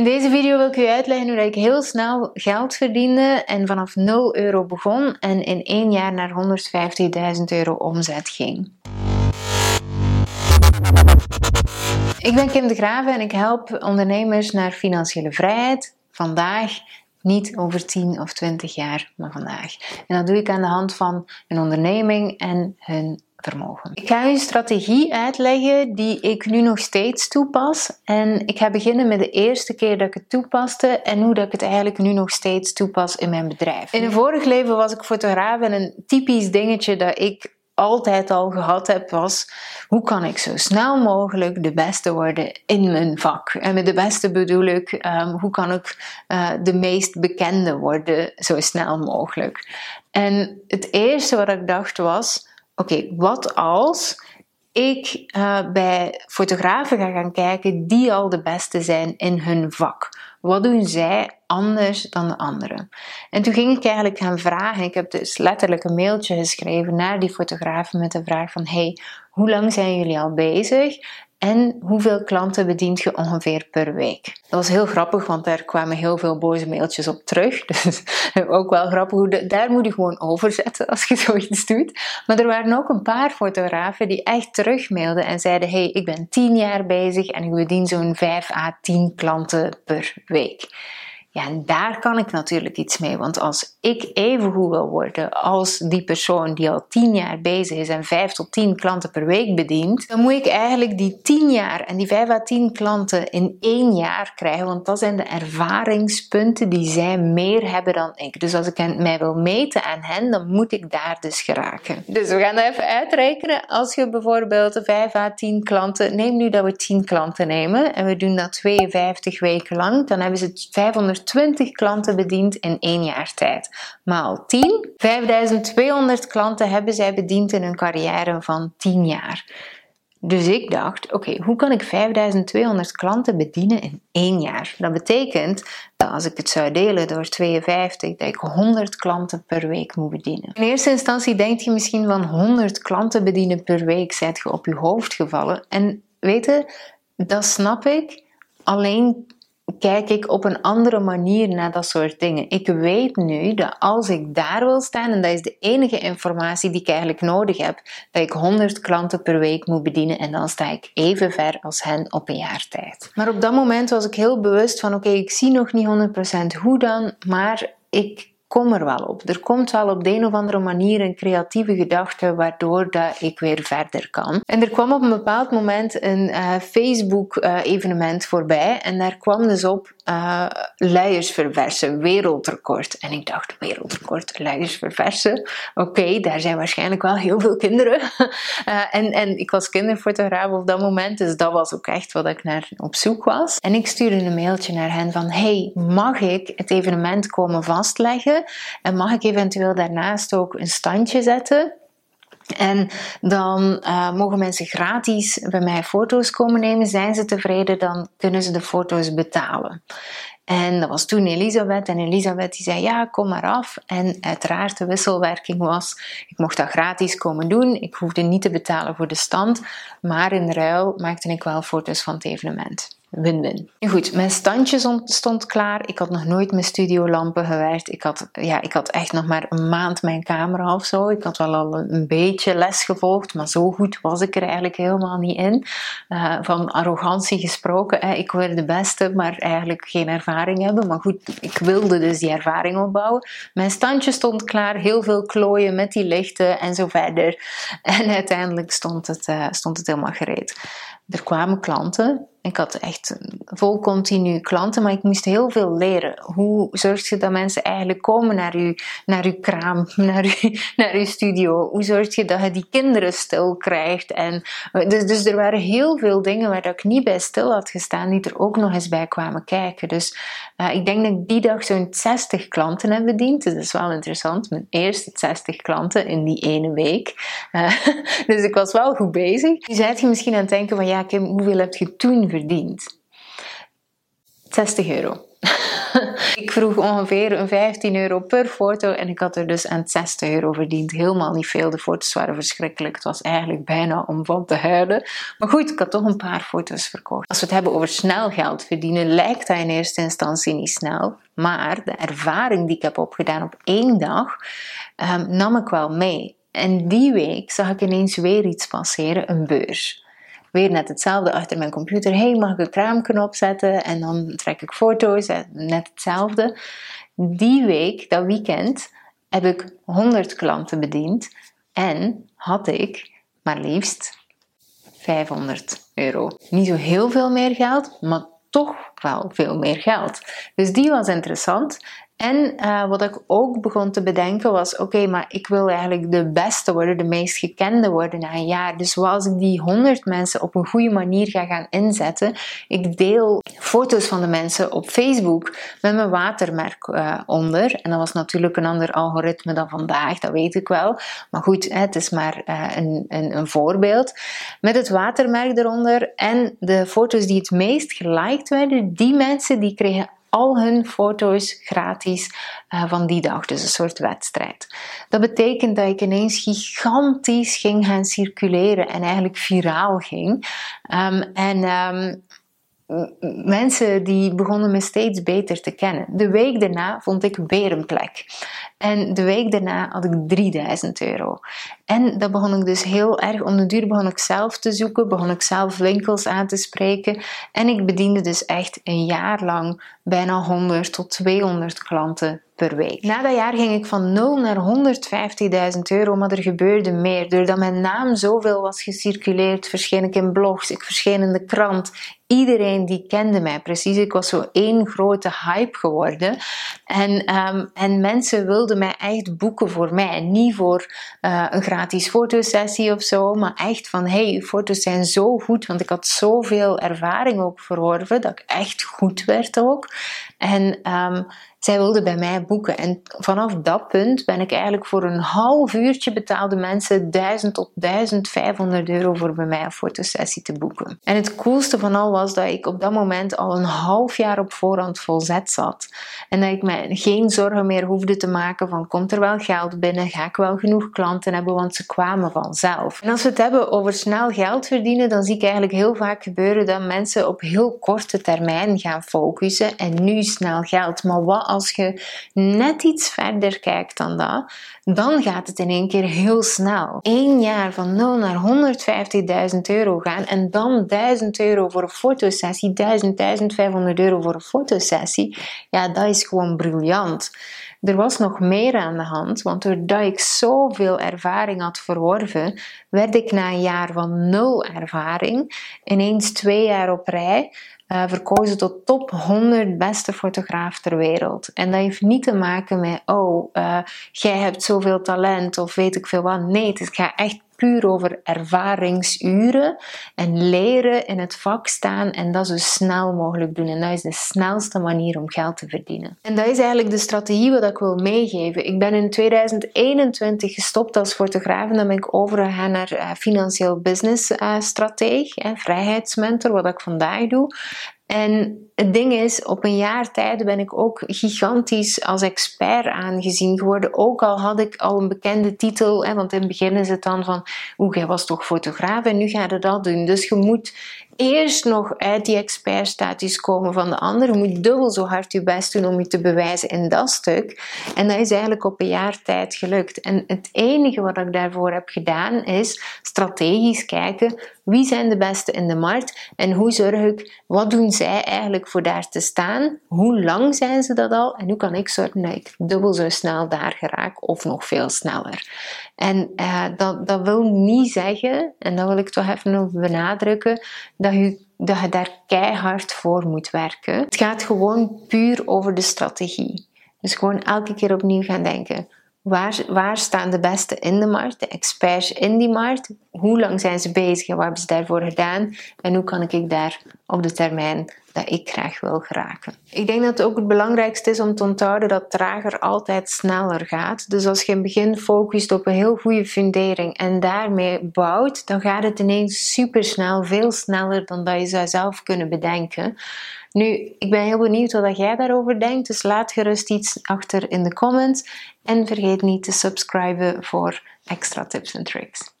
In deze video wil ik u uitleggen hoe ik heel snel geld verdiende en vanaf 0 euro begon en in één jaar naar 150.000 euro omzet ging. Ik ben Kim de Graven en ik help ondernemers naar financiële vrijheid vandaag, niet over 10 of 20 jaar, maar vandaag. En dat doe ik aan de hand van een onderneming en hun vermogen. Ik ga een strategie uitleggen die ik nu nog steeds toepas. En ik ga beginnen met de eerste keer dat ik het toepaste en hoe dat ik het eigenlijk nu nog steeds toepas in mijn bedrijf. In een vorig leven was ik fotograaf en een typisch dingetje dat ik altijd al gehad heb, was hoe kan ik zo snel mogelijk de beste worden in mijn vak? En met de beste bedoel ik, um, hoe kan ik uh, de meest bekende worden zo snel mogelijk? En het eerste wat ik dacht was, oké, wat als ik uh, bij fotografen ga gaan kijken die al de beste zijn in hun vak? Wat doen zij anders dan de anderen? En toen ging ik eigenlijk gaan vragen. Ik heb dus letterlijk een mailtje geschreven naar die fotografen met de vraag van: hey, hoe lang zijn jullie al bezig? En hoeveel klanten bedient je ongeveer per week? Dat was heel grappig, want daar kwamen heel veel boze mailtjes op terug. Dus ook wel grappig. Daar moet je gewoon overzetten als je zoiets doet. Maar er waren ook een paar fotografen die echt terugmailden en zeiden: Hey, ik ben 10 jaar bezig en ik bedien zo'n 5 à 10 klanten per week. Ja, en daar kan ik natuurlijk iets mee. Want als ik even goed wil worden als die persoon die al 10 jaar bezig is en 5 tot 10 klanten per week bedient, dan moet ik eigenlijk die 10 jaar en die 5 à 10 klanten in één jaar krijgen. Want dat zijn de ervaringspunten die zij meer hebben dan ik. Dus als ik mij wil meten aan hen, dan moet ik daar dus geraken. Dus we gaan even uitrekenen. Als je bijvoorbeeld 5 à 10 klanten, neem nu dat we 10 klanten nemen en we doen dat 52 weken lang, dan hebben ze 500 20 klanten bediend in één jaar tijd. Maal 10. 5200 klanten hebben zij bediend in een carrière van 10 jaar. Dus ik dacht, oké, hoe kan ik 5200 klanten bedienen in één jaar? Dat betekent dat als ik het zou delen door 52, dat ik 100 klanten per week moet bedienen. In eerste instantie denk je misschien van 100 klanten bedienen per week, zijt je op je hoofd gevallen. En weten, dat snap ik. Alleen kijk ik op een andere manier naar dat soort dingen. Ik weet nu dat als ik daar wil staan, en dat is de enige informatie die ik eigenlijk nodig heb, dat ik 100 klanten per week moet bedienen en dan sta ik even ver als hen op een jaar tijd. Maar op dat moment was ik heel bewust van oké, ik zie nog niet 100% hoe dan, maar ik kom er wel op. Er komt wel op de een of andere manier een creatieve gedachte waardoor dat ik weer verder kan. En er kwam op een bepaald moment een eh, Facebook-evenement uh, voorbij en daar kwam dus op uh, luiers verversen, wereldrecord. En ik dacht, wereldrecord, luiers verversen. Oké, daar zijn waarschijnlijk wel heel veel kinderen. en, en ik was kinderfotograaf op dat moment, dus dat was ook echt wat ik naar op zoek was. En ik stuurde een mailtje naar hen van, hey, mag ik het evenement komen vastleggen? En mag ik eventueel daarnaast ook een standje zetten? En dan uh, mogen mensen gratis bij mij foto's komen nemen. Zijn ze tevreden, dan kunnen ze de foto's betalen. En dat was toen Elisabeth. En Elisabeth die zei, ja, kom maar af. En uiteraard de wisselwerking was, ik mocht dat gratis komen doen. Ik hoefde niet te betalen voor de stand. Maar in ruil maakte ik wel foto's van het evenement win-win. Goed, mijn standje stond klaar. Ik had nog nooit met studiolampen gewerkt. Ik had, ja, ik had echt nog maar een maand mijn camera of zo. Ik had wel al een beetje les gevolgd, maar zo goed was ik er eigenlijk helemaal niet in. Uh, van arrogantie gesproken. Hè. Ik wilde de beste, maar eigenlijk geen ervaring hebben. Maar goed, ik wilde dus die ervaring opbouwen. Mijn standje stond klaar. Heel veel klooien met die lichten en zo verder. En uiteindelijk stond het, uh, stond het helemaal gereed. Er kwamen klanten ik had echt vol continu klanten, maar ik moest heel veel leren. Hoe zorg je dat mensen eigenlijk komen naar je, naar uw kraam, naar uw, naar uw studio? Hoe zorg je dat je die kinderen stil krijgt? En, dus, dus er waren heel veel dingen waar ik niet bij stil had gestaan, die er ook nog eens bij kwamen kijken. Dus uh, ik denk dat ik die dag zo'n 60 klanten heb bediend. Dus dat is wel interessant. Mijn eerste 60 klanten in die ene week. Uh, dus ik was wel goed bezig. Nu zijt je misschien aan het denken van ja, Kim, hoeveel heb je toen verdiend? 60 euro. Ik vroeg ongeveer een 15 euro per foto en ik had er dus aan 60 euro verdiend. Helemaal niet veel. De foto's waren verschrikkelijk. Het was eigenlijk bijna om van te huilen. Maar goed, ik had toch een paar foto's verkocht. Als we het hebben over snel geld verdienen, lijkt dat in eerste instantie niet snel. Maar de ervaring die ik heb opgedaan op één dag, um, nam ik wel mee. En die week zag ik ineens weer iets passeren, een beurs. Weer net hetzelfde achter mijn computer. hey, mag ik een kraamknop zetten? En dan trek ik foto's, net hetzelfde. Die week, dat weekend, heb ik 100 klanten bediend en had ik maar liefst 500 euro. Niet zo heel veel meer geld, maar toch wel veel meer geld. Dus die was interessant. En uh, wat ik ook begon te bedenken was: oké, maar ik wil eigenlijk de beste worden, de meest gekende worden na een jaar. Dus zoals ik die 100 mensen op een goede manier ga gaan inzetten, ik deel foto's van de mensen op Facebook met mijn watermerk uh, onder. En dat was natuurlijk een ander algoritme dan vandaag, dat weet ik wel. Maar goed, het is maar uh, een, een, een voorbeeld. Met het watermerk eronder en de foto's die het meest geliked werden, die mensen die kregen al hun foto's gratis uh, van die dag. Dus een soort wedstrijd. Dat betekent dat ik ineens gigantisch ging gaan circuleren en eigenlijk viraal ging. Um, en um, mensen die begonnen me steeds beter te kennen. De week daarna vond ik weer een plek. En de week daarna had ik 3000 euro. En dat begon ik dus heel erg, om de duur begon ik zelf te zoeken, begon ik zelf winkels aan te spreken. En ik bediende dus echt een jaar lang bijna 100 tot 200 klanten per week. Na dat jaar ging ik van 0 naar 150.000 euro, maar er gebeurde meer. Doordat mijn naam zoveel was gecirculeerd, verscheen ik in blogs, ik verscheen in de krant. Iedereen die kende mij precies. Ik was zo één grote hype geworden. En, um, en mensen wilden mij echt boeken voor mij. Niet voor uh, een gratis fotosessie of zo, maar echt van hey, je foto's zijn zo goed. Want ik had zoveel ervaring ook verworven dat ik echt goed werd ook. En um, zij wilde bij mij boeken. En vanaf dat punt ben ik eigenlijk voor een half uurtje betaalde mensen 1000 tot 1500 euro voor bij mij een fotosessie te boeken. En het coolste van al was dat ik op dat moment al een half jaar op voorhand volzet zat. En dat ik me geen zorgen meer hoefde te maken van komt er wel geld binnen, ga ik wel genoeg klanten hebben, want ze kwamen vanzelf. En als we het hebben over snel geld verdienen, dan zie ik eigenlijk heel vaak gebeuren dat mensen op heel korte termijn gaan focussen en nu snel geld. Maar wat als je net iets verder kijkt dan dat, dan gaat het in één keer heel snel. Eén jaar van 0 naar 150.000 euro gaan en dan 1000 euro voor een fotosessie, 1000, 1500 euro voor een fotosessie, ja, dat is gewoon briljant. Er was nog meer aan de hand, want doordat ik zoveel ervaring had verworven, werd ik na een jaar van nul ervaring ineens twee jaar op rij uh, verkozen tot top 100 beste fotograaf ter wereld. En dat heeft niet te maken met, oh, uh, jij hebt zoveel talent of weet ik veel wat. Nee, het gaat echt puur over ervaringsuren en leren in het vak staan en dat zo snel mogelijk doen. En dat is de snelste manier om geld te verdienen. En dat is eigenlijk de strategie wat ik wil meegeven. Ik ben in 2021 gestopt als fotograaf en dan ben ik overgegaan naar uh, financieel business uh, strateeg, vrijheidsmentor, wat ik vandaag doe. En het ding is, op een jaar tijd ben ik ook gigantisch als expert aangezien geworden. Ook al had ik al een bekende titel, hè, want in het begin is het dan van, oeh, jij was toch fotograaf en nu ga je dat doen. Dus je moet eerst nog uit die expertstatus komen van de ander. Je moet dubbel zo hard je best doen om je te bewijzen in dat stuk. En dat is eigenlijk op een jaar tijd gelukt. En het enige wat ik daarvoor heb gedaan is strategisch kijken wie zijn de beste in de markt en hoe zorg ik, wat doen zij eigenlijk voor daar te staan? Hoe lang zijn ze dat al? En hoe kan ik zorgen dat ik dubbel zo snel daar geraak of nog veel sneller? En uh, dat, dat wil niet zeggen, en dat wil ik toch even benadrukken, dat je, dat je daar keihard voor moet werken. Het gaat gewoon puur over de strategie. Dus gewoon elke keer opnieuw gaan denken. Waar, waar staan de beste in de markt, de experts in die markt? Hoe lang zijn ze bezig en wat hebben ze daarvoor gedaan? En hoe kan ik daar op de termijn dat ik graag wil geraken. Ik denk dat het ook het belangrijkste is om te onthouden dat trager altijd sneller gaat. Dus als je in het begin focust op een heel goede fundering en daarmee bouwt, dan gaat het ineens super snel, veel sneller dan dat je zou zelf kunnen bedenken. Nu, ik ben heel benieuwd wat jij daarover denkt, dus laat gerust iets achter in de comments en vergeet niet te subscriben voor extra tips en tricks.